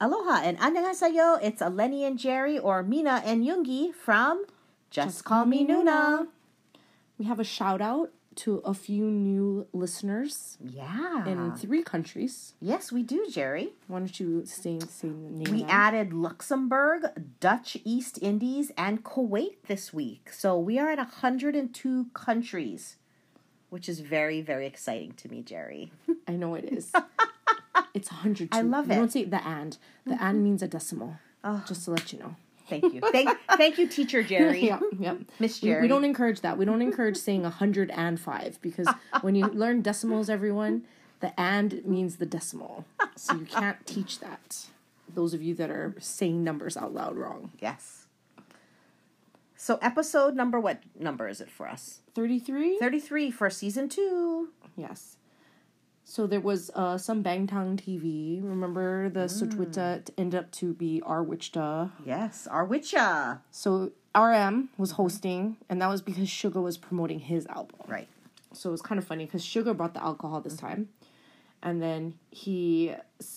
Aloha and annyeonghaseyo. It's Eleni and Jerry or Mina and Yoongi from Just, Call Me Nuna. We have a shout out to a few new listeners Yeah. in three countries. yes, we do, Jerry. Why don't you say, say the name? We now? added Luxembourg, Dutch East Indies, and Kuwait this week. So we are at 102 countries, which is very, very exciting to me, Jerry. I know it is. it's 102. I love it. Mm-hmm. don't say the and. The and means a decimal. Just to let you know. Thank you. Thank, thank you, teacher Jerry. Yeah, yeah. Miss We, Jerry. we don't encourage that. We don't encourage saying 105 because when you learn decimals, everyone, the and means the decimal. So you can't teach that. Those of you that are saying numbers out loud wrong. Yes. So episode number, what number is it for us? 33? 33 for season two. Yes. So there was uh, some Bangtan TV. Remember the Mm. Suchwita ended up to be Arwichta. Yes, Arwicha. So RM was hosting, and that was because Suga was promoting his album. Right. So it was kind of funny because Suga brought the alcohol this time, and then he,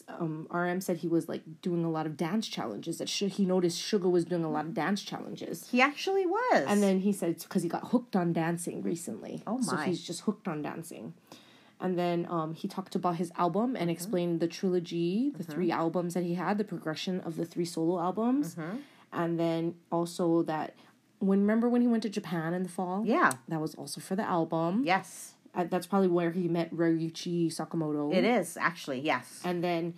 um, RM said he was like doing a lot of dance challenges. That he noticed Suga was doing a lot of dance challenges, He actually was. and then he said it's because he got hooked on dancing recently. Oh my! So he's just hooked on dancing. And then um, he talked about his album Mm-hmm. and explained the trilogy, the three albums that he had, the progression of the three solo albums, Mm-hmm. and then also that when remember when he went to Japan in the fall, Yeah. that was also for the album. Yes. Uh, that's probably where he met Ryuichi Sakamoto. It is, actually. Yes. And then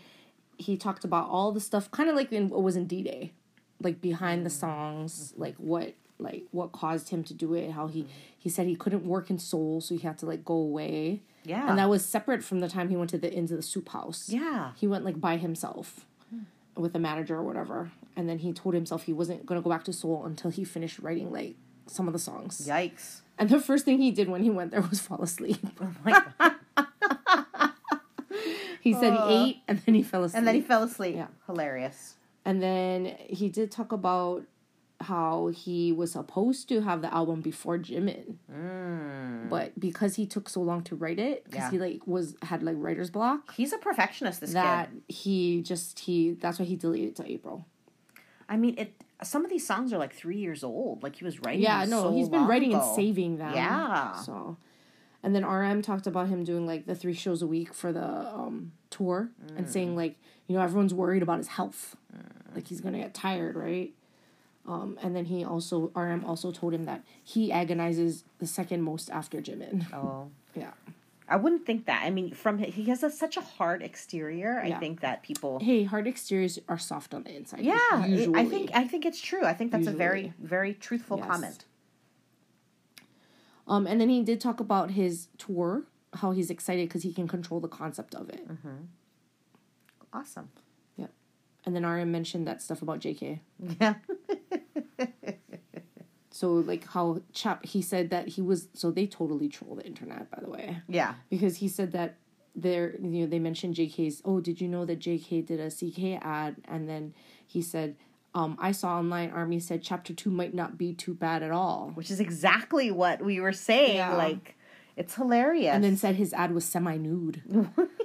he talked about all the stuff, kind of like in what was in D Day, like behind the songs, like what like what caused him to do it. How he he said he couldn't work in Seoul, so he had to like go away. Yeah. And that was separate from the time he went to the into the SOOP house. Yeah. He went like by himself with a manager or whatever. And then he told himself he wasn't gonna go back to Seoul until he finished writing like some of the songs. Yikes. And the first thing he did when he went there was fall asleep. Oh my God. He said he oh. ate and then he fell asleep. and then he fell asleep. Yeah. Hilarious. And then he did talk about how he was supposed to have the album before Jimin, but because he took so long to write it, because Yeah. he like was had like writer's block, He's a perfectionist, this that kid. he just he that's why he deleted it to April. I mean, it. Some of these songs are like three years old. Like he was writing. Yeah, no, so he's been writing ago. and saving them. Yeah. So, and then RM talked about him doing like the three shows a week for the um tour and Mm. saying like you know everyone's worried about his health, like he's gonna get tired, right? Um, and then he also RM also told him that he agonizes the second most after Jimin. Oh. Yeah. I wouldn't think that. I mean, from he has a, such a hard exterior. I think that people. Hey, hard exteriors are soft on the inside. Yeah, I- usually. I think I think it's true. I think that's a very very truthful Yes. comment. Um, and then he did talk about his tour, how he's excited because he can control the concept of it. Awesome. And then RM mentioned that stuff about JK. Yeah. So like how Chap he said that he was so they totally troll the internet by the way Yeah. because he said that there you know they mentioned JK's oh did you know that JK did a CK ad and then he said um I saw online Army said chapter two might not be too bad at all Which is exactly what we were saying. Yeah. Like, it's hilarious. and then said his ad was semi nude.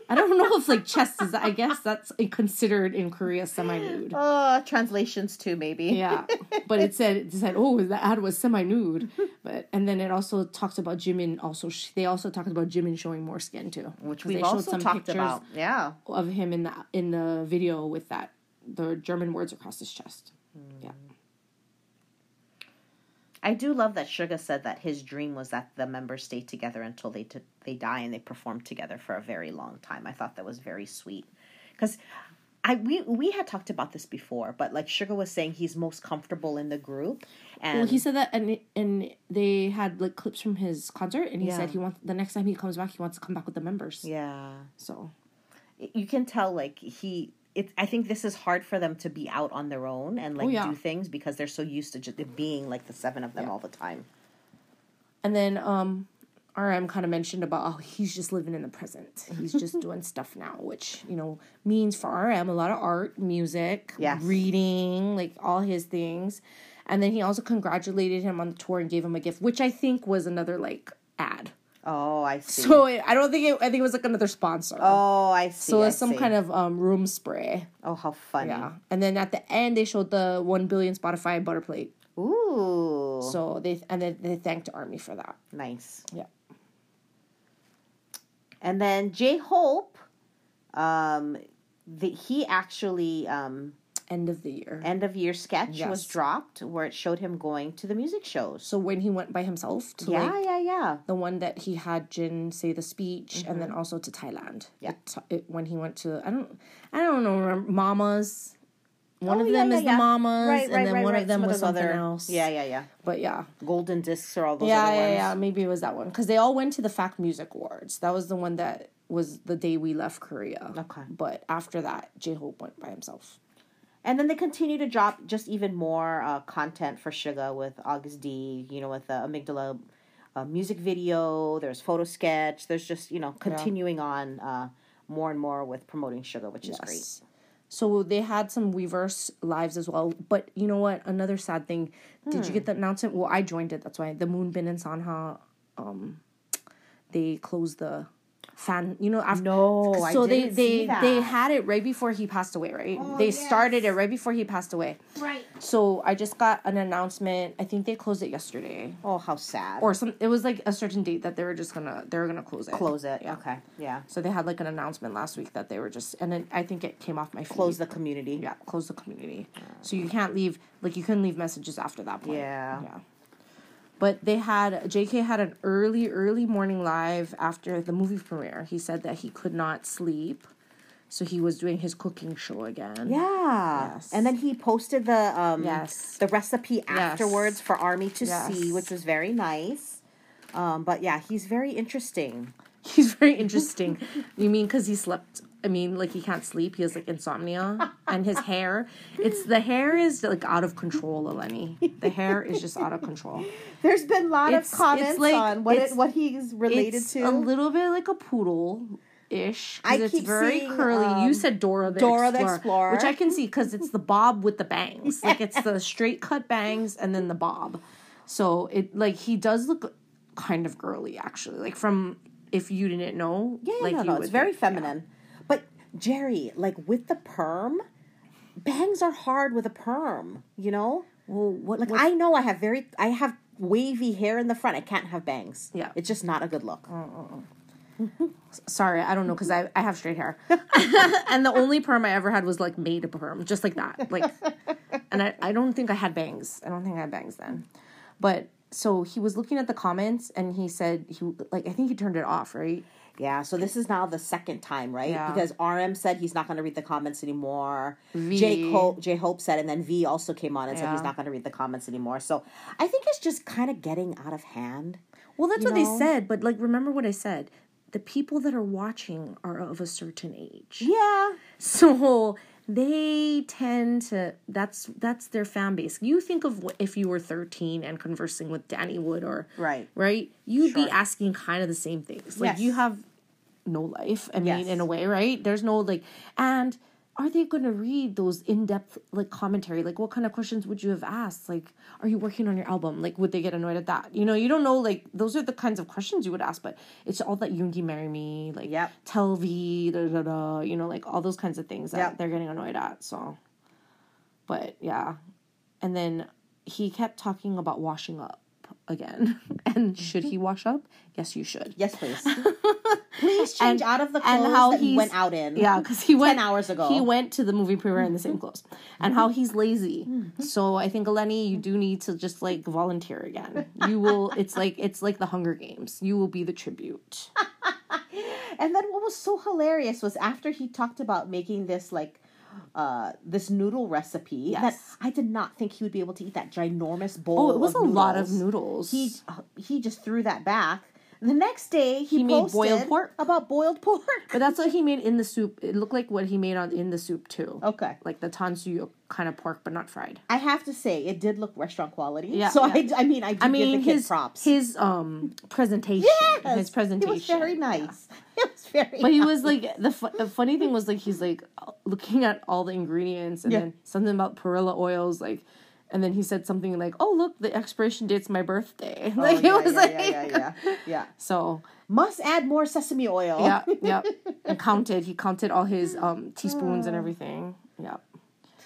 I don't know if like chest is I guess that's considered in Korea semi nude. uh, translations too, maybe. Yeah, but it said it said oh the ad was semi nude, but and then it also talks about Jimin. Also, sh- they also talked about Jimin showing more skin too, which showed also talked about. Yeah. of him in the in the video with that the German words across his chest. Yeah, I do love that Suga said that his dream was that the members stay together until they t- they die and they perform together for a very long time. I thought that was very sweet because I we we had talked about this before, but like Suga was saying, he's most comfortable in the group, and well, he said that, and and they had like clips from his concert, and he Yeah. said he wants the next time he comes back, he wants to come back with the members. yeah, So you can tell like he. It, I think this is hard for them to be out on their own and like Oh, yeah. do things because they're so used to just being like the seven of them Yeah. all the time. And then um RM kind of mentioned about oh he's just living in the present. He's just doing stuff now, which, you know, means for RM a lot of art, music, Yes. reading, like all his things. And then he also congratulated him on the tour and gave him a gift, which I think was another like ad. Oh, I see. So it, I don't think it. I think it was like another sponsor. oh, I see. so it's some see. kind of um room spray. Oh, how funny. Yeah, and then at the end they showed the one billion Spotify butter plate. Ooh. So they and then they thanked Army for that. nice. Yeah. And then J Hope, um, the, he actually um, End of the year. end of year sketch was dropped where it showed him going to the music shows. So when he went by himself to yeah, like yeah, yeah. the one that he had Jin say the speech, and then also to Thailand. Mm-hmm. Yeah. It, it, when he went to I don't I don't know remember, Mamas. One Oh, of them yeah, is yeah. the Mamas, Right, and right, then right, one of them Some was something other, else. Yeah, yeah, yeah. But yeah, Golden discs or all those yeah, other yeah, ones. yeah. Maybe it was that one because they all went to the Fact Music Awards. That was the one that was the day we left Korea. Okay. But after that, J Hope went by himself. And then they continue to drop just even more uh, content for Suga with Agust D, you know, with the Amygdala uh, music video. There's photo sketch. There's just, you know, continuing on uh, more and more with promoting Suga, which is great. So they had some reverse lives as well. But you know what? Another sad thing. Did Hmm. you get the announcement? Well, I joined it. That's why the Moonbin and Sanha, um, they closed the fan. You know, after No, I so they didn't see they they had it right before he passed away. Right? Oh, they started it right before he passed away. Right. So I just got an announcement. I think they closed it yesterday. Oh, how sad. Or some, it was like a certain date that they were just gonna, they were gonna close it. Close it. Yeah. Okay. Yeah. So they had like an announcement last week that they were just, and then I think it came off my feed. Close the community. Yeah, close the community. Uh. So you can't leave like you couldn't leave messages after that point. Yeah. Yeah. But they had JK had an early, early morning live after the movie premiere. He said that he could not sleep. So he was doing his cooking show again. Yeah. Yes. And then he posted the um Yes. the recipe afterwards for Army to see, which was very nice. Um, but yeah, he's very interesting. He's very interesting. you mean because he slept? I mean, like he can't sleep. He has like insomnia, and his hair. It's the hair is like out of control, Eleni. The hair is just out of control. There's been a lot It's- of comments like- on what it's- it, what he's related to. a little bit like a poodle. Ish, I because it's keep very seeing, curly. um, you said Dora the Dora the Explorer, Explorer. which I can see because it's the bob with the bangs. Like it's the straight cut bangs and then the bob. So it like he does look kind of girly actually. Like from if you didn't know, yeah, like no, no, it's very think, yeah. feminine. But Jerry, like with the perm, bangs are hard with a perm. You know, Well, what like I know I have very I have wavy hair in the front. I can't have bangs. Yeah. it's just not a good look. Sorry, I don't know because I, I have straight hair, and the only perm I ever had was like made a perm, just like that. Like, and I, I don't think I had bangs. I don't think I had bangs then, but so he was looking at the comments and he said he like I think he turned it off right. Yeah, so this is now the second time, right? Yeah. Because RM said he's not going to read the comments anymore. V. J Hope, J Hope said, and then V also came on and said he's not going to read the comments anymore. So I think it's just kind of getting out of hand. Well, that's what know? they said, but like remember what I said. The people that are watching are of a certain age. Yeah, So they tend to that's that's their fan base. You think of if you were 13 and conversing with Danny Wood or Right. right? You'd be asking kind of the same things. Like Yes. you have no life. I mean, Yes. in a way, right? There's no like and are they going to read those in-depth like commentary? Like what kind of questions would you have asked? Like are you working on your album? Like would they get annoyed at that? You know, you don't know like those are the kinds of questions you would ask, but it's all that Yoongi marry me, like Yep. tell V, da, da, da, you know, like all those kinds of things that Yep. they're getting annoyed at. So, but yeah, and then he kept talking about washing up again. and mm-hmm. should he wash up? Yes, you should. yes, please. please change And- out of the clothes and how that he went out in. Yeah, because he went ten hours ago. He went to the movie premiere in the same mm-hmm. clothes, and how he's lazy. Mm-hmm. So I think Eleni, you do need to just like volunteer again. You will. It's like it's like the Hunger Games. You will be the tribute. And then what was so hilarious was after he talked about making this like uh this noodle recipe Yes. that I did not think he would be able to eat that ginormous bowl. Oh, it was a lot of noodles. noodles. He uh, he just threw that back. The next day he, He made boiled pork. about boiled pork. but that's what he made in the SOOP. It looked like what he made on in the SOOP too. Okay. Like the tangsuyuk kind of pork, but not fried. I have to say it did look restaurant quality. Yeah, So yeah. I, I mean I I mean give the kid his props. his um presentation. Yes! His presentation. It was very Yeah. nice. Was very. But he was like the fu- the funny thing was like he's like looking at all the ingredients and Yeah. then something about perilla oils like and then he said something like, "Oh, look, the expiration date's my birthday." Oh, Like yeah, it was yeah, like, yeah, yeah, yeah, yeah. so Must add more sesame oil. yeah, yeah, and counted. He counted all his um teaspoons and everything. Yeah.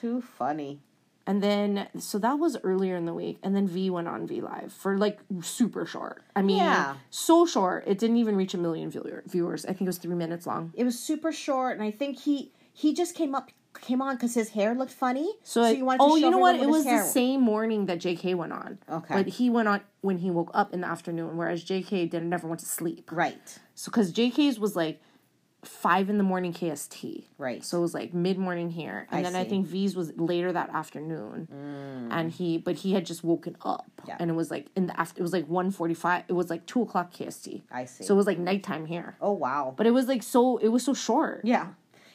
Too funny. And then, so that was earlier in the week. And then V went on V Live for like super short. I mean, Yeah. so short. It didn't even reach a million viewer, viewers. I think it was three minutes long. It was super short, and I think he he just came up came on because his hair looked funny. So, like, you wanted to oh, you know what? It was the same morning that JK went on. Okay. But he went on when he woke up in the afternoon, whereas JK didn't never went to sleep. Right. So, because JK's was like five in the morning KST. Right. So it was like mid morning here. And I then I think V's was later that afternoon. Mm. And he, but he had just woken up. Yeah. And it was like in the after, it was like 1.45. It was like 2 o'clock KST. I see. So it was like nighttime here. Oh wow. But it was like so, it was so short. yeah,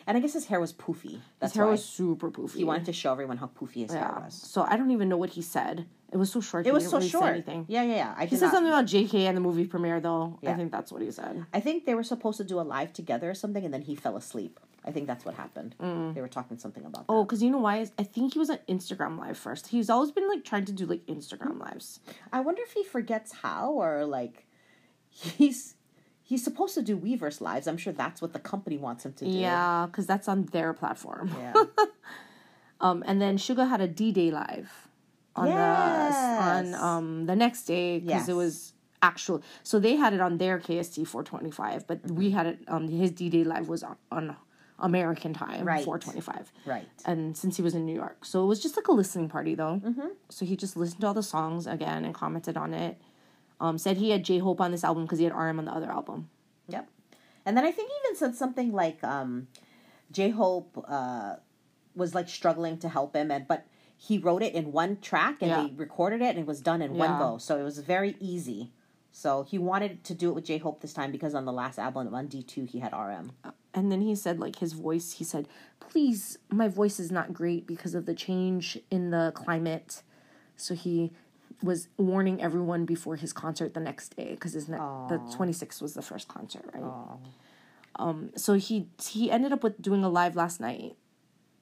and I guess his hair was poofy. That's His hair was super poofy. He wanted to show everyone how poofy his hair was. So I don't even know what he said. It was so short. It was so really short. anything. Yeah, yeah, yeah. I He said not- something about JK and the movie premiere, though. Yeah. I think that's what he said. I think they were supposed to do a live together or something, and then he fell asleep. I think that's what happened. They were talking something about that. Oh, because you know why? I think he was on Instagram Live first. He's always been like trying to do like Instagram lives. I wonder if he forgets how, or like he's he's supposed to do Weverse lives. I'm sure that's what the company wants him to do. Yeah, because that's on their platform. Yeah. Um, and then Suga had a D Day live on the on um the next day because Yes. it was actual. So they had it on their KST 425, but Mm-hmm. we had it. Um, his D Day live was on, on American time Right. 425. right. and since he was in New York. So it was just like a listening party though. Mm-hmm. So he just listened to all the songs again and commented on it. Um, said he had J Hope on this album because he had RM on the other album. Yep. And then I think he even said something like um, J Hope uh, was like struggling to help him, and but he wrote it in one track and Yeah. they recorded it and it was done in one go. So it was very easy. So he wanted to do it with J Hope this time because on the last album on D two he had RM. And then he said like his voice. He said, "Please, my voice is not great because of the change in the climate." So he was warning everyone before his concert the next day because his ne- the twenty sixth was the first concert, right? Um, so he he ended up with doing a live last night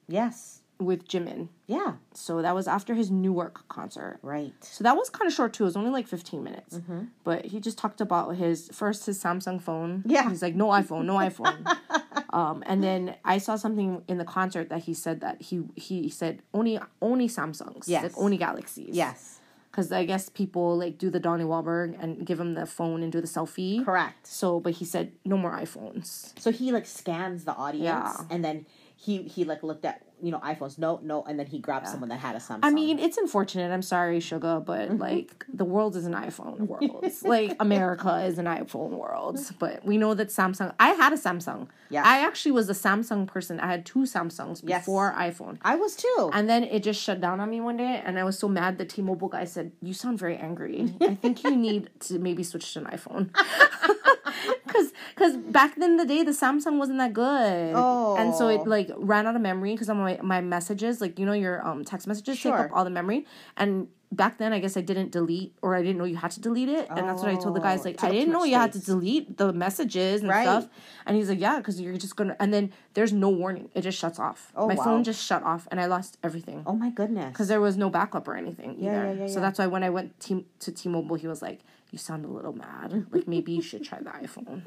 Yes. With Jimin. Yeah. So that was after his Newark concert. Right. So that was kind of short too. It was only like 15 minutes. Mm-hmm. But he just talked about his first his Samsung phone. Yeah. He's like, no iPhone, no iPhone. um, and then I saw something in the concert that he said that he he said only only Samsungs. Yes. Like only Galaxies. Yes. Because I guess people like do the Donnie Wahlberg and give him the phone and do the selfie. Correct. So, but he said no more iPhones. So he like scans the audience Yeah. and then he he like looked at you know iPhones no no and then he grabbed someone that had a Samsung. I mean, it's unfortunate. I'm sorry, Suga, but Mm-hmm. like the world is an iPhone world. like America is an iPhone world. But we know that Samsung. I had a Samsung. Yeah. I actually was a Samsung person. I had two Samsungs Yes. before iPhone. I was too. And then it just shut down on me one day, and I was so mad. The T-Mobile guy said, "You sound very angry. I think you need to maybe switch to an iPhone." Because because back then the day the Samsung wasn't that good, and so Oh. it like ran out of memory because on my my messages like you know your um text messages take up all the memory and. Back then, I guess I didn't delete, or I didn't know you had to delete it, and that's what I told the guys. Oh, Like, I didn't know you had to delete the messages and Right. stuff. And he's like, "Yeah, because you're just gonna." And then there's no warning; it just shuts off. Oh, my wow. phone just shut off, and I lost everything oh my goodness. because there was no backup or anything Yeah, either. yeah, yeah, so that's why when I went to T-Mobile, he was like, "You sound a little mad. Like maybe you should try the iPhone."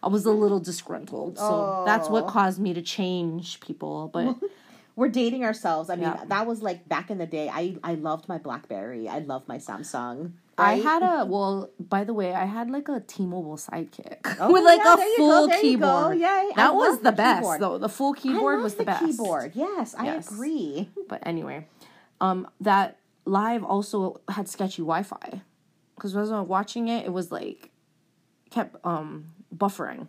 I was a little disgruntled, so that's what Oh. caused me to change people. But We're dating ourselves. I mean, Yeah. that was like back in the day. I I loved my BlackBerry. I loved my Samsung. I had a well. By the way, I had like a T-Mobile Sidekick Oh, with like yeah, a there you go, full there you go. keyboard. Yeah, that was the the best though. The full keyboard was the, the best. keyboard. Yes, I Yes. agree. But anyway, um, that live also had sketchy Wi-Fi because when I was watching it, it was like kept um buffering.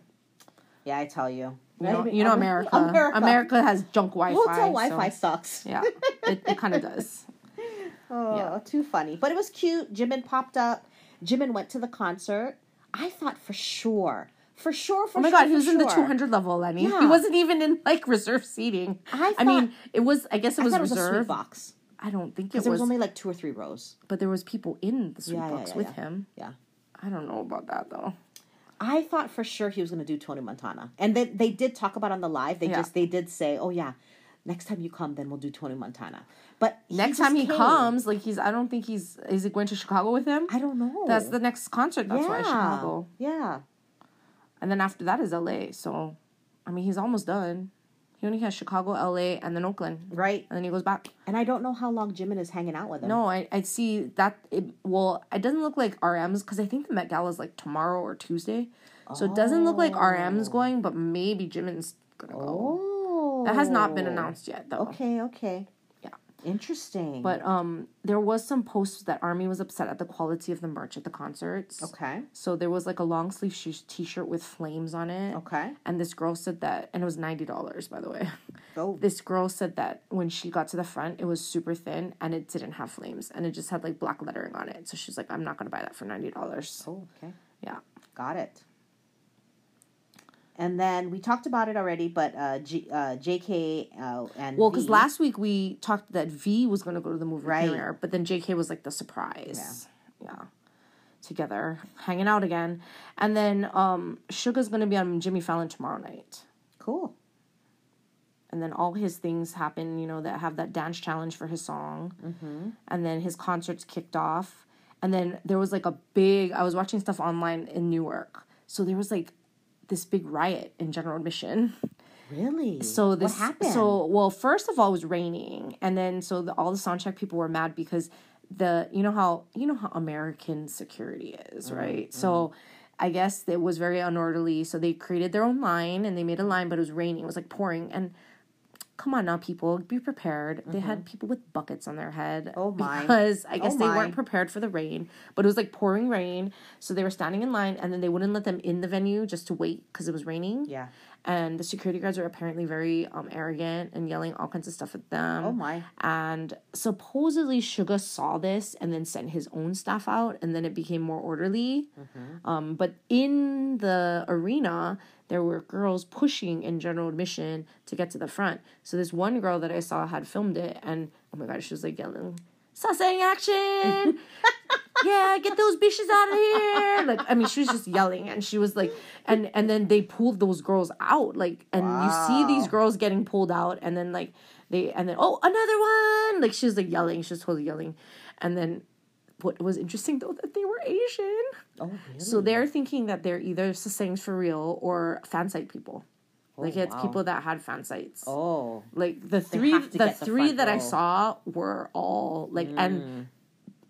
Yeah, I tell you. You know, you know America. America. has junk Wi-Fi. Hotel so- Wi-Fi sucks. yeah, it, it kind of does. Oh, Yeah. too funny. But it was cute. Jimin popped up. Jimin went to the concert. I thought for sure, for sure, for Oh my sure, god, he was in the 200 level, Lenny. He wasn't even in like reserve seating. I I mean, it was. I guess it I was thought it was reserved. box I don't think it because there was was, only like two or three rows. but there was people in the sweet Yeah, box yeah, with yeah. him. Yeah. I don't know about that though. I thought for sure he was going to do Tony Montana, and they they did talk about on the live. They just they did say, oh yeah, next time you come, then we'll do Tony Montana. But Next time he came. comes, like he's I don't think he's is he going to Chicago with him? I don't know. That's the next concert. That's why Chicago. Yeah. And then after that is LA. So, I mean, he's almost done. He only has Chicago, LA, and then Oakland. Right. And then he goes back. And I don't know how long Jimin is hanging out with him. No, I, I see that. It, well, it doesn't look like RM's because I think the Met Gala is like tomorrow or Tuesday. So it doesn't look like RM's oh. going, but maybe Jimin's gonna go. Oh. That has not been announced yet, though. Okay, okay. Interesting. But um, there was some posts that Army was upset at the quality of the merch at the concerts. okay. So there was like a long sleeve sh- t-shirt with flames on it. Okay. And this girl said that, and it was ninety dollars, by the way. Oh. This girl said that when she got to the front, it was super thin and it didn't have flames, and it just had like black lettering on it. So she's like, "I'm not gonna buy that for ninety dollars." Oh, okay. Yeah. Got it. And then we talked about it already, but uh, G, uh, JK uh, and Well, because last week we talked that V was gonna go to the movie Right. premiere, but then JK was like the surprise. Yeah. yeah. Together, hanging out again, and then um, Suga's gonna be on Jimmy Fallon tomorrow night. cool. and then all his things happen you know that have that dance challenge for his song mm-hmm. and then his concerts kicked off and then there was like a big i was watching stuff online in newark so there was like this big riot in general admission Really? so this what happened? so well first of all it was raining and then so the, all the soundcheck people were mad because the you know how you know how american security is right mm-hmm. so i guess it was very unorderly so they created their own line and they made a line but it was raining it was like pouring and come on now people be prepared they had people with buckets on their head Mm-hmm. Oh, my. because i guess Oh, they weren't prepared for the rain but it was like pouring rain so they were standing in line and then they wouldn't let them in the venue just to wait because it was raining yeah. and the security guards are apparently very um, arrogant and yelling all kinds of stuff at them. Oh my. And supposedly Suga saw this and then sent his own staff out, and then it became more orderly. Mm-hmm. Um, but in the arena, there were girls pushing in general admission to get to the front. So this one girl that I saw had filmed it, and oh my god, she was like yelling, "Sasaeng action!" yeah, get those bitches out of here. Like, I mean, she was just yelling and she was like, and, and then they pulled those girls out. Like, and you see these girls getting pulled out and then like they, and then, oh, another one. Like, she was like yelling. She was totally yelling. And then what was interesting though, that they were Asian. Oh, really? So they're thinking that they're either Sasaengs for real or fan site people. Like, it's wow. people that had fan sites. oh. Like the three, the three that I row. Mm. saw were all like, and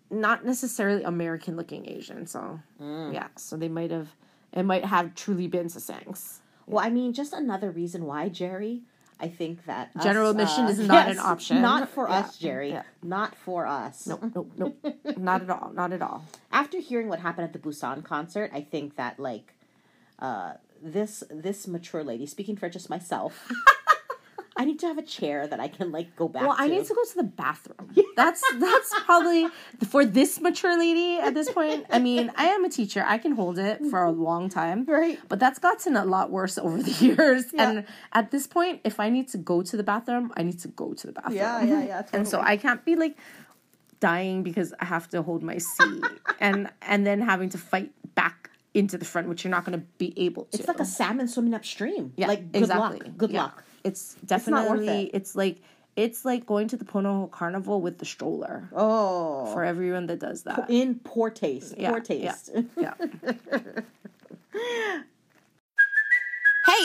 not necessarily American looking Asian. So Mm. yeah, so they might have, it might have truly been Sasaengs. Well, I mean, just another reason why, Jerry. I think that us, General admission uh, is not an option. Not for Yeah, us, Jerry. yeah. Not for us. Nope, nope, nope, not at all, not at all. After hearing what happened at the Busan concert, I think that like uh, this this mature lady, speaking for just myself, I need to have a chair that I can like go back. Well, to. I need to go to the bathroom. That's that's probably for this mature lady at this point. I mean, I am a teacher. I can hold it for a mm-hmm. long time. Right. But that's gotten a lot worse over the years. Yeah. And at this point, if I need to go to the bathroom, I need to go to the bathroom. Yeah, yeah, yeah, And so. I can't be like dying because I have to hold my seat and and then having to fight back into the front, which you're not going to be able to. It's like a salmon swimming upstream. Yeah, like good exactly. luck. Good Yeah. luck. It's definitely worth it. it's like it's like going to the Punahou Carnival with the stroller Oh, for everyone that does that. in poor taste. Yeah, poor taste. Yeah. Hey,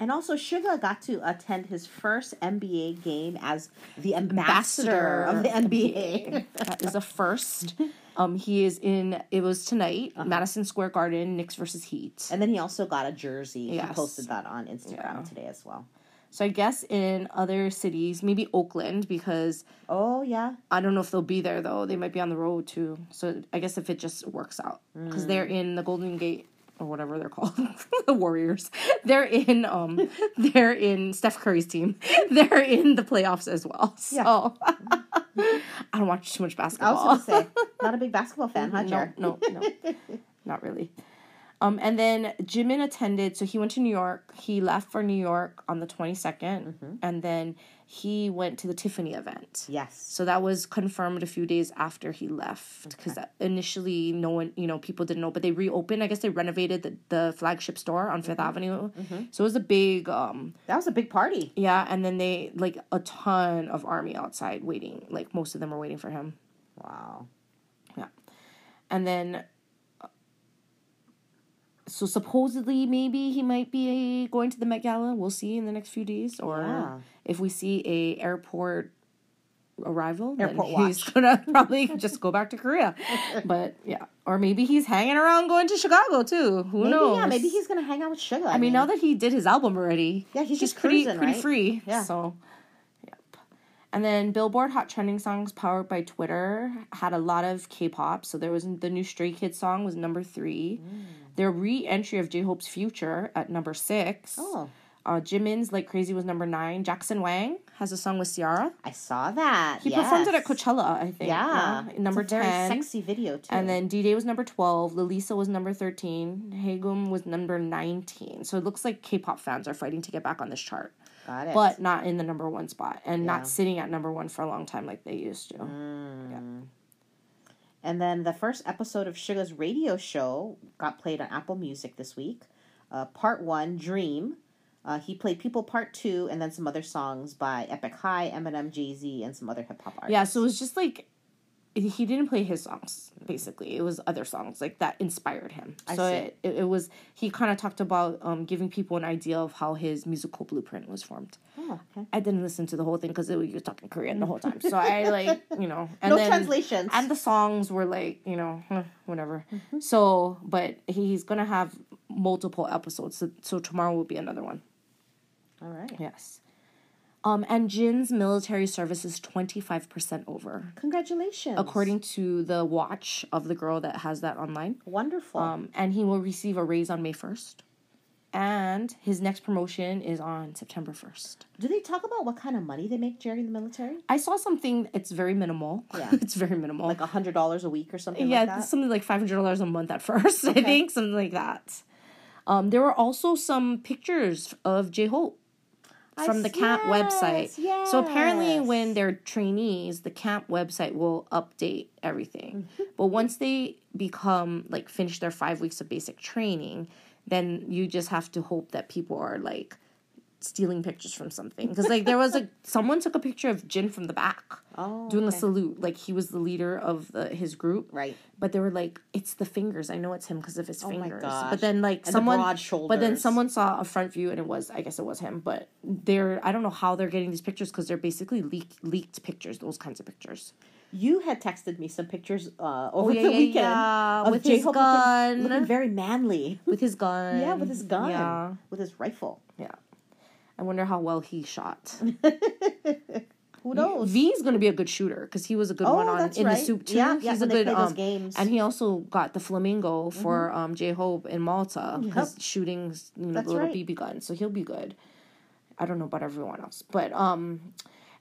And also, Suga got to attend his first NBA game as the ambassador, of the NBA. that is a first. Um, he is in. It was tonight, Uh-huh. Madison Square Garden, Knicks versus Heat. and then he also got a jersey. He posted that on Instagram Yeah. today as well. So I guess in other cities, maybe Oakland, because Oh yeah, I don't know if they'll be there though. They might be on the road too. So I guess if it just works out, because they're Mm. in the Golden Gate or whatever they're called, the Warriors. They're in um they're in Steph Curry's team. They're in the playoffs as well. So I don't watch too much basketball. I was to say, not a big basketball fan, huh, no, no, no, not really. Um, and then Jimin attended. So he went to New York. He left for New York on the twenty and then he went to the Tiffany event. Yes. So that was confirmed a few days after he left because initially no one, you know, people didn't know, but they reopened. I guess they renovated the, the flagship store on 5th Avenue. So it was a big, um, That was a big party. yeah. And then they like a ton of army outside waiting. Like most of them were waiting for him. Wow. Yeah. And then, so supposedly maybe he might be going to the Met Gala. We'll see in the next few days, or Yeah. if we see a airport arrival, Airport then he's watch. gonna probably just go back to Korea. But yeah, or maybe he's hanging around going to Chicago too. Who Maybe, knows? yeah, maybe he's going to hang out with Suga. I mean, now that he did his album already, Yeah, he's just pretty cruising, pretty right? free. Yeah. So. And then Billboard Hot Trending Songs powered by Twitter had a lot of K-pop. So there was the new Stray Kids song was number three. Mm. Their re-entry of J Hope's Future at number six. Oh. Uh, Jimin's Like Crazy was number nine. Jackson Wang has a song with Ciara. I saw that. He performed it at. Coachella, I think. Yeah. Number it's a very 10. sexy video, too. And then D Day was number 12, Lalisa was number 13, Haegeum was number 19. So it looks like K pop fans are fighting to get back on this chart. But not in the number one spot and Yeah. not sitting at number one for a long time like they used to. And then the first episode of Suga's radio show got played on Apple Music this week. Uh, part one, Dream. Uh, he played People Part Two, and then some other songs by Epic High, Eminem, Jay Z, and some other hip hop artists. Yeah, so it was just like he didn't play his songs basically it was other songs like that inspired him I so see. it, it, it was he kind of talked about um, giving people an idea of how his musical blueprint was formed Oh, okay. I didn't listen to the whole thing because we were talking Korean the whole time. So I like, you know, and No then, translations. And the songs were like, you know, whatever. Mm-hmm. So, but he's gonna have multiple episodes. So, so tomorrow will be another one. All right. Yes. Um, and Jin's military service is twenty five percent over, Congratulations. according to the watch of the girl that has that online. Wonderful. Um, and he will receive a raise on May first. And his next promotion is on September 1st. Do they talk about what kind of money they make during the military? I saw something. It's very minimal. Yeah. it's very minimal. Like a hundred dollars a week or something yeah, like that? something like five hundred dollars a month at first. I think something like that. Um, there were also some pictures of J Hope from the camp website. yes, So apparently, when they're trainees, the camp website will update everything. Mm-hmm. But once they become like finish their five weeks of basic training, then you just have to hope that people are like stealing pictures from something. Because like there was a someone took a picture of Jin from the back Oh, doing a salute. Like he was the leader of the his group. Right. but they were like it's the fingers. I know it's him because of his Oh my fingers. gosh. but then like And the someone broad but then someone saw a front view and it was i guess it was him. But they're i don't know how they're getting these pictures because they're basically leak, leaked pictures those kinds of pictures. You had texted me some pictures uh, over Oh, yeah, the yeah, weekend yeah, of with J his Hope gun. looking, looking very manly. with his gun. Yeah, with his gun, yeah. With his rifle. yeah i wonder how well he shot Who knows? V's gonna be a good shooter because he was a good Oh, one on in right. the SOOP too. Yeah, yeah, He's a they good um, games. and he also got the flamingo for um J Hope in Malta because shooting you know, the little right. BB gun, so he'll be good. I don't know about everyone else, but um,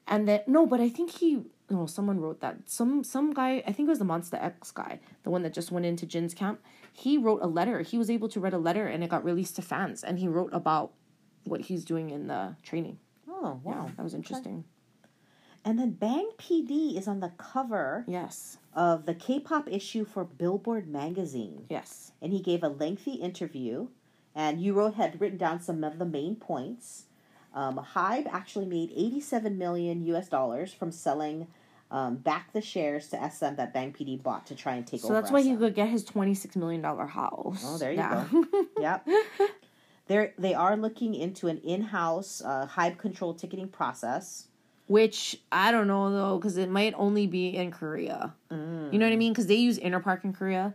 and then no, but I think he no someone wrote that some some guy I think it was the Monsta X guy, the one that just went into Jin's camp. He wrote a letter. He was able to write a letter, and it got released to fans. And he wrote about what he's doing in the training. oh wow, Yeah, that was interesting. And then Bang PD is on the cover Yes, of the K-pop issue for Billboard magazine, yes. and he gave a lengthy interview. And you wrote had written down some of the main points. Um, Hybe actually made 87 million U.S. dollars from selling um, back the shares to SM that Bang PD bought to try and take So over. So that's why he could get his twenty six million dollar house. Oh, there you Yeah. go. yep. They're, they are looking into an in-house uh, Hybe control ticketing process. Which I don't know though, because it might only be in Korea. Mm. You know what I mean? Because they use Interpark in Korea.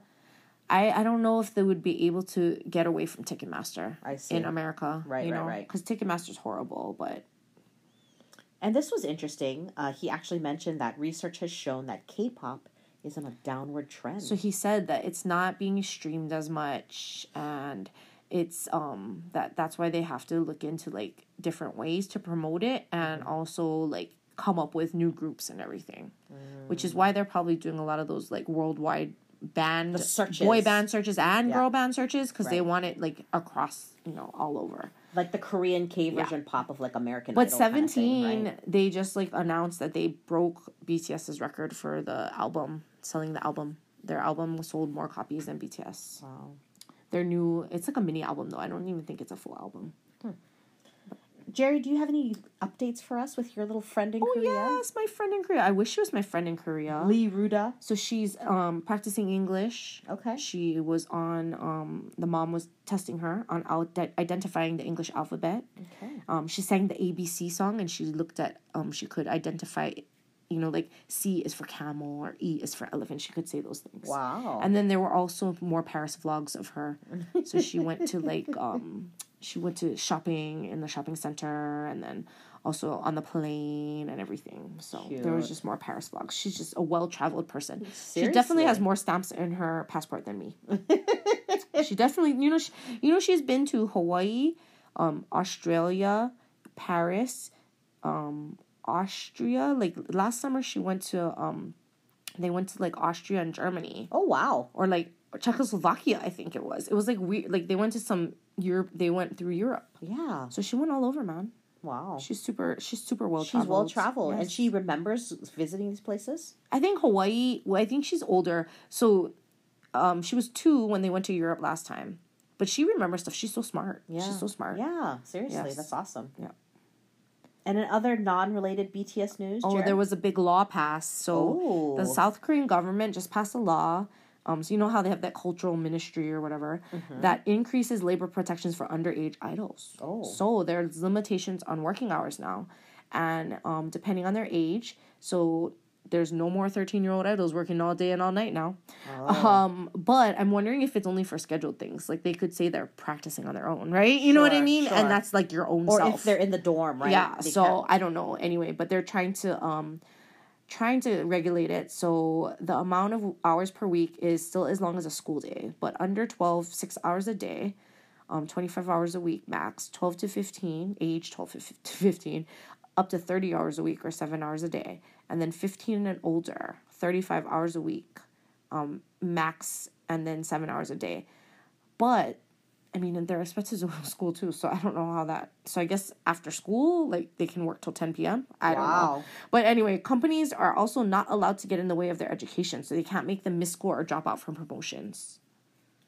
I I don't know if they would be able to get away from Ticketmaster. I see. in America. Right, you right, know? right. Because Ticketmaster's horrible, but And this was interesting. Uh, he actually mentioned that research has shown that K-pop is on a downward trend. So he said that it's not being streamed as much and it's um that that's why they have to look into like different ways to promote it and also like come up with new groups and everything. Which is why they're probably doing a lot of those like worldwide band searches. boy band searches and Yeah. girl band searches because they want it like across, you know, all over. like the Korean K version pop of like American But Idol kinda thing, 17, right? they just like announced that they broke BTS's record for the album, selling the album. Their album sold more copies than BTS. Wow. Their new, it's like a mini album though. I don't even think it's a full album. Jerry, do you have any updates for us with your little friend in Korea? Oh Korea? yes, my friend in Korea. I wish she was my friend in Korea. Lee Ruda. So she's um practicing English. Okay. She was on um the mom was testing her on out- identifying the English alphabet. Okay. Um she sang the ABC song and she looked at um she could identify you know like C is for camel or E is for elephant. She could say those things. Wow. And then there were also more Paris vlogs of her. So she went to like um she went to shopping in the shopping center and then also on the plane and everything. So there was just more Paris vlogs. She's just a well traveled person. She definitely has more stamps in her passport than me. she definitely you know she, you know she's been to Hawaii, um Australia, Paris, um Austria. Like last summer she went to um they went to like Austria and Germany oh wow. or like Czechoslovakia, I think it was. It was like weird. Like they went to some Europe. They went through Europe, Yeah. so she went all over, man. Wow. She's super. She's super well. She's well traveled and she remembers visiting these places. I think Hawaii. Well, I think she's older. So, um, she was two when they went to Europe last time, but she remembers stuff. She's so smart. Yeah. She's so smart. Yeah, seriously, Yes. that's awesome. Yeah. And in other non-related BTS news, Oh, there was a big law passed. So the Oh. South Korean government just passed a law. Um, so you know how they have that cultural ministry or whatever that increases labor protections for underage idols. Oh. So there's limitations on working hours now, and um, depending on their age, so there's no more 13 year old idols working all day and all night now. Um, but I'm wondering if it's only for scheduled things. Like they could say they're practicing on their own, right? You know what I mean? sure. And that's like your own or self. if they're in the dorm, right? Yeah, They so can't- I don't know. Anyway, but they're trying to um trying to regulate it so the amount of hours per week is still as long as a school day, but under 12 6 hours a day. Um 25 hours a week max, 12 to 15, age 12 to 15, up to 30 hours a week or 7 hours a day. And then 15 and older, 35 hours a week. Um max and then 7 hours a day. But I mean, and they're expected to go to school too, so I don't know how that. So I guess after school, like they can work till ten p.m. I don't know. But anyway, companies are also not allowed to get in the way of their education, so they can't make them miss school or drop out from promotions.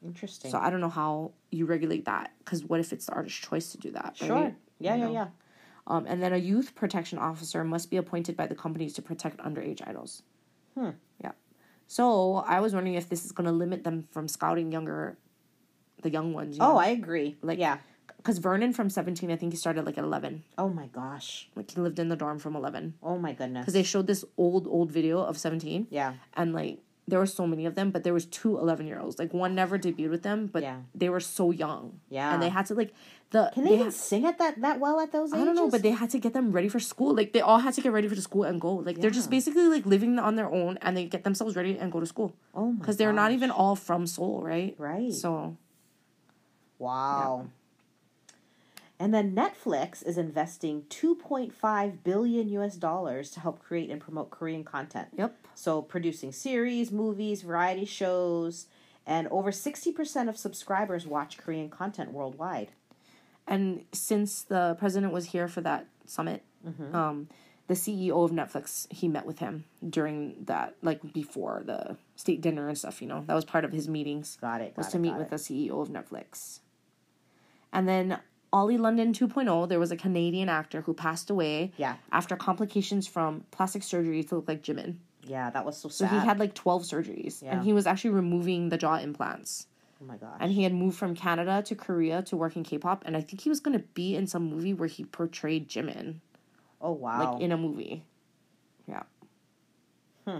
interesting. So I don't know how you regulate that, because what if it's the artist's choice to do that? sure. right? Yeah, You yeah, know? yeah. Um, and then a youth protection officer must be appointed by the companies to protect underage idols. Hmm. Yeah. So I was wondering if this is going to limit them from scouting younger, the young ones. you Oh, know? I agree. Like- yeah. Because Vernon from 17, I think he started like at 11. Oh my gosh. Like he lived in the dorm from 11. Oh my goodness. Because they showed this old, old video of 17. yeah. And like there were so many of them, but there was two 11 year olds. Like one never debuted with them, but Yeah. they were so young. Yeah. And they had to like, the. Can they, even had- sing at that that well at those ages? I don't know, but they had to get them ready for school. Like they all had to get ready for the school and go. Like they're just basically like living on their own, and they get themselves ready and go to school. Oh my Because they're not even all from Seoul, right? Right. So Wow. And then Netflix is investing 2.5 billion US dollars to help create and promote Korean content. Yep. So producing series, movies, variety shows, and over 60% of subscribers watch Korean content worldwide. And since the president was here for that summit, Mm-hmm. um, the CEO of Netflix, he met with him during that, like before the state dinner and stuff. You know, that was part of his meetings. Got it, Was got to meet with it. the CEO of Netflix. And then Ollie London 2.0, there was a Canadian actor who passed away. Yeah. After complications from plastic surgery to look like Jimin. Yeah, that was so sad. So he had like 12 surgeries, Yeah. and he was actually removing the jaw implants oh my gosh. and he had moved from Canada to Korea to work in K-pop, and I think he was gonna be in some movie where he portrayed Jimin, oh wow. like in a movie. Yeah. Hmm.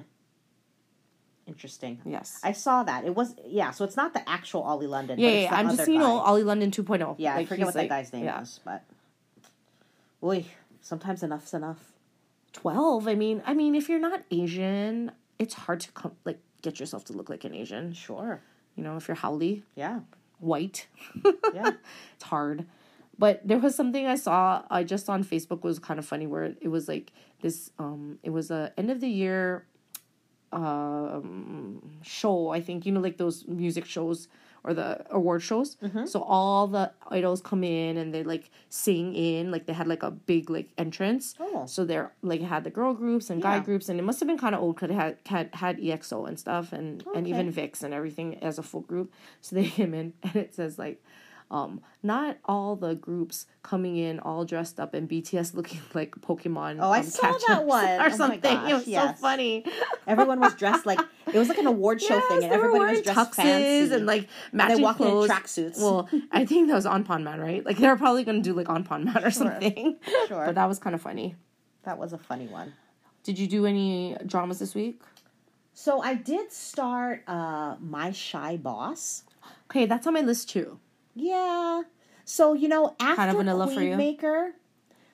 Interesting. Yes. I saw that. It was yeah, so it's not the actual Ollie London. yeah, but yeah. the I'm just you know. Ollie London 2.0. Yeah, I forget what like- that guy's name yeah. is, but Oy, sometimes enough's enough. 12. I mean, I mean, if you're not Asian, it's hard to come like get yourself to look like an Asian. Sure. You know, if you're haole, Yeah. white, Yeah. it's hard. But there was something I saw I just on Facebook was kind of funny where it was like this um it was a end of the year um show I think you know like those music shows or the award shows. So all the idols come in and they like sing in like they had like a big like entrance. Oh. So they're like had the girl groups and guy Yeah. groups and it must have been kind of old because it had, had had EXO and stuff and and even VIXX and everything as a full group. So they came in and it says like um not all the groups coming in all dressed up and BTS looking like Pokemon. Oh, I um, saw that one. Oh or my something. gosh, it was yes. so funny. Everyone was dressed like it was like an award show Yes, thing, and everybody was dressed fancy and like matching walking in clothes. tracksuits. Well, I think that was on Pond Man, right? Like they were probably gonna do like on Pond Man or something. Sure. But that was kind of funny. that was a funny one. Did you do any dramas this week? So I did start uh my shy boss. Okay, that's on my list too. Yeah. So you know after vanilla for you? Queenmaker,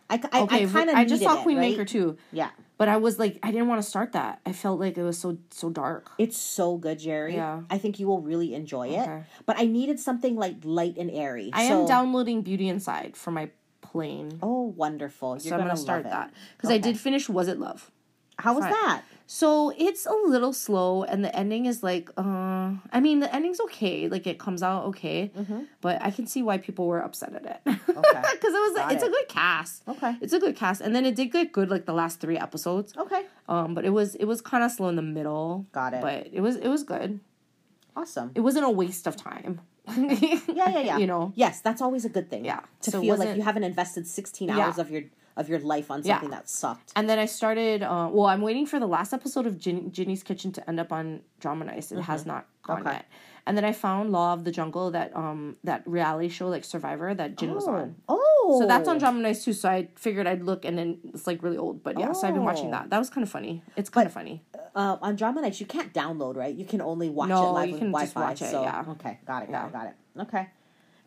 I, I, Okay, I kind of I just saw it, Queen right? Maker too, Yeah. but I was like, I didn't want to start that. I felt like it was so so dark. It's so good, Jerry. Yeah. I think you will really enjoy it. Okay. But I needed something like light and airy. I so, am downloading Beauty Inside for my plane, Oh, wonderful! You're so I'm gonna, gonna start that because I did finish Was It Love. How was Fine. that? So it's a little slow, and the ending is like, uh, I mean, the ending's okay, like it comes out okay, but I can see why people were upset at it because Mm-hmm. Okay. it was Got it's a good cast. Okay. it's a good cast, and then it did get good like the last three episodes. Okay. Um, but it was it was kind of slow in the middle. Got it. But it was it was good. Awesome. It wasn't a waste of time. yeah, Yeah, yeah, yeah. You know, Yes, that's always a good thing. Yeah. To So feel like you haven't invested 16 Yeah. hours of your of your life on Yeah. something that sucked. And then I started. Uh, well, I'm waiting for the last episode of Gin- Jinny's Kitchen to end up on Drama Nice. It has not gone Mm-hmm. Okay. yet. And then I found Law of the Jungle, that um that reality show like Survivor that Jin was on. Oh. So that's on Drama Nice too. So I figured I'd look, and then it's like really old. But yeah, so I've been watching Oh. that. That was kind of funny. It's kind of funny. Uh, on Drama Nice, you can't download, right? You can only watch No, it live you with can Wi just Fi. watch it, so, yeah. okay, got it, got Yeah. it, got it. Okay.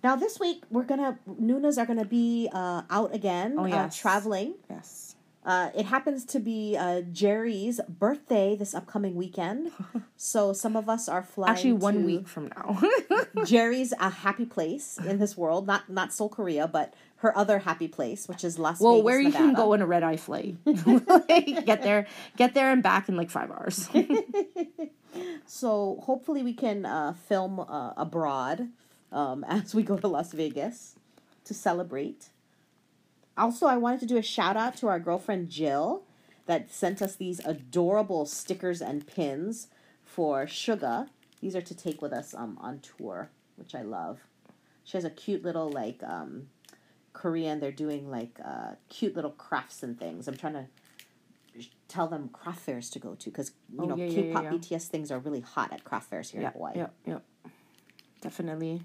Now, this week, we're gonna, Nunas are gonna be uh, out again, Oh, uh, traveling. Yes. Uh, it happens to be uh, Jerry's birthday this upcoming weekend. so some of us are flying. Actually, one week from now. Jerry's a happy place in this world, not not Seoul, Korea, but her other happy place, which is Las well, Vegas, where you can go in a red eye flight. Like, get there, get there and back in like five hours. So hopefully we can uh, film uh, abroad um, as we go to Las Vegas to celebrate. Also, I wanted to do a shout out to our girlfriend Jill that sent us these adorable stickers and pins for Suga. These are to take with us um, on tour, which I love. She has a cute little like um, Korean. They're doing like uh, cute little crafts and things. I'm trying to tell them craft fairs to go to because you Oh, know yeah, K-pop yeah, yeah. BTS things are really hot at craft fairs here in Hawaii. yeah, yeah. Definitely.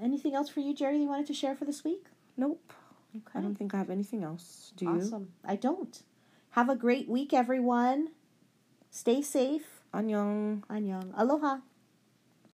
Anything else for you, Jerry? You wanted to share for this week? Nope. I don't think I have anything else. Do you? awesome. I don't. Have a great week, everyone. Stay safe. Annyeong. Annyeong. Aloha.